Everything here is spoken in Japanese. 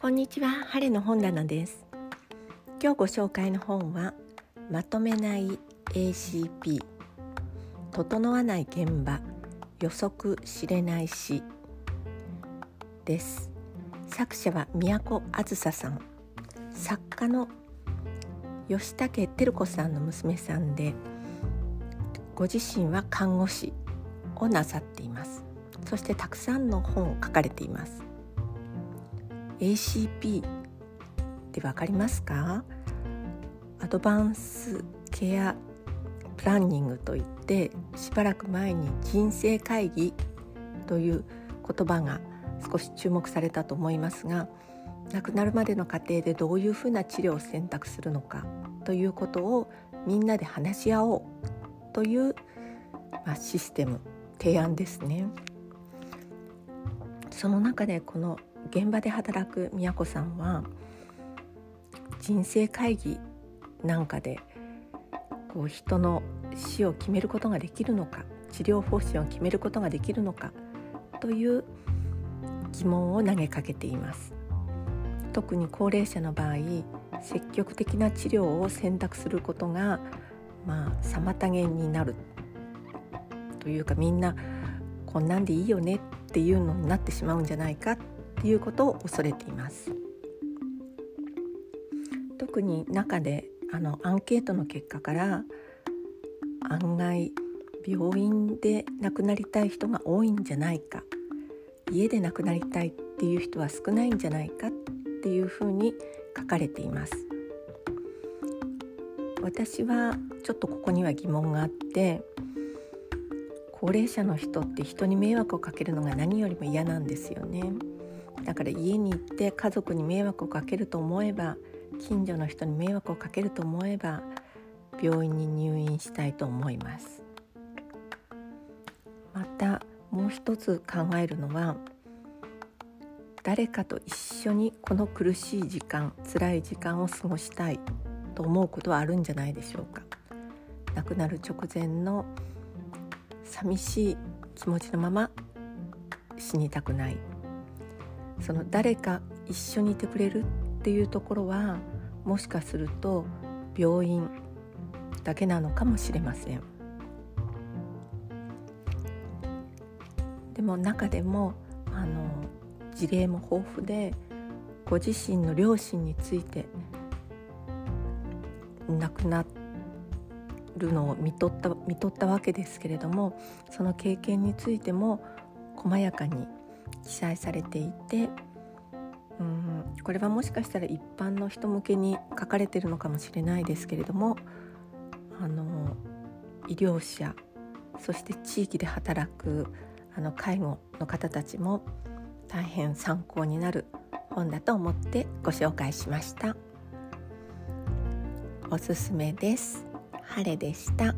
こんにちは、晴れの本棚です。今日ご紹介の本はまとめない ACP 整わない現場。予測知れないしです。作者は都あずささん。作家の吉武照子さんの娘さんでご自身は看護師をなさっています。そしてたくさんの本を書かれています。ACP ってわかりますか？アドバンスケアプランニングといってしばらく前に人生会議という言葉が少し注目されたと思いますが亡くなるまでの過程でどういうふうな治療を選択するのかということをみんなで話し合おうという、まあ、システム提案ですね。その中でこの現場で働く宮子さんは人生会議なんかでこう人の死を決めることができるのか治療方針を決めることができるのかという疑問を投げかけています。特に高齢者の場合積極的な治療を選択することがまあ妨げになる。というかみんなこんなんでいいよねっていうのになってしまうんじゃないかいうことを恐れています。特に中であのアンケートの結果から案外病院で亡くなりたい人が多いんじゃないか家で亡くなりたいっていう人は少ないんじゃないかっていうふうに書かれています。私はちょっとここには疑問があって高齢者の人って人に迷惑をかけるのが何よりも嫌なんですよね。だから家に行って家族に迷惑をかけると思えば近所の人に迷惑をかけると思えば病院に入院したいと思います。またもう一つ考えるのは誰かと一緒にこの苦しい時間辛い時間を過ごしたいと思うことはあるんじゃないでしょうか。亡くなる直前の寂しい気持ちのまま死にたくない。その誰か一緒にいてくれるっていうところはもしかすると病院だけなのかもしれません。でも中でもあの事例も豊富でご自身の両親について亡くなるのを見とった見とったわけですけれどもその経験についても細やかに記載されていてうんこれはもしかしたら一般の人向けに書かれてるのかもしれないですけれどもあの医療者そして地域で働くあの介護の方たちも大変参考になる本だと思ってご紹介しました。おすすめです。晴れでした。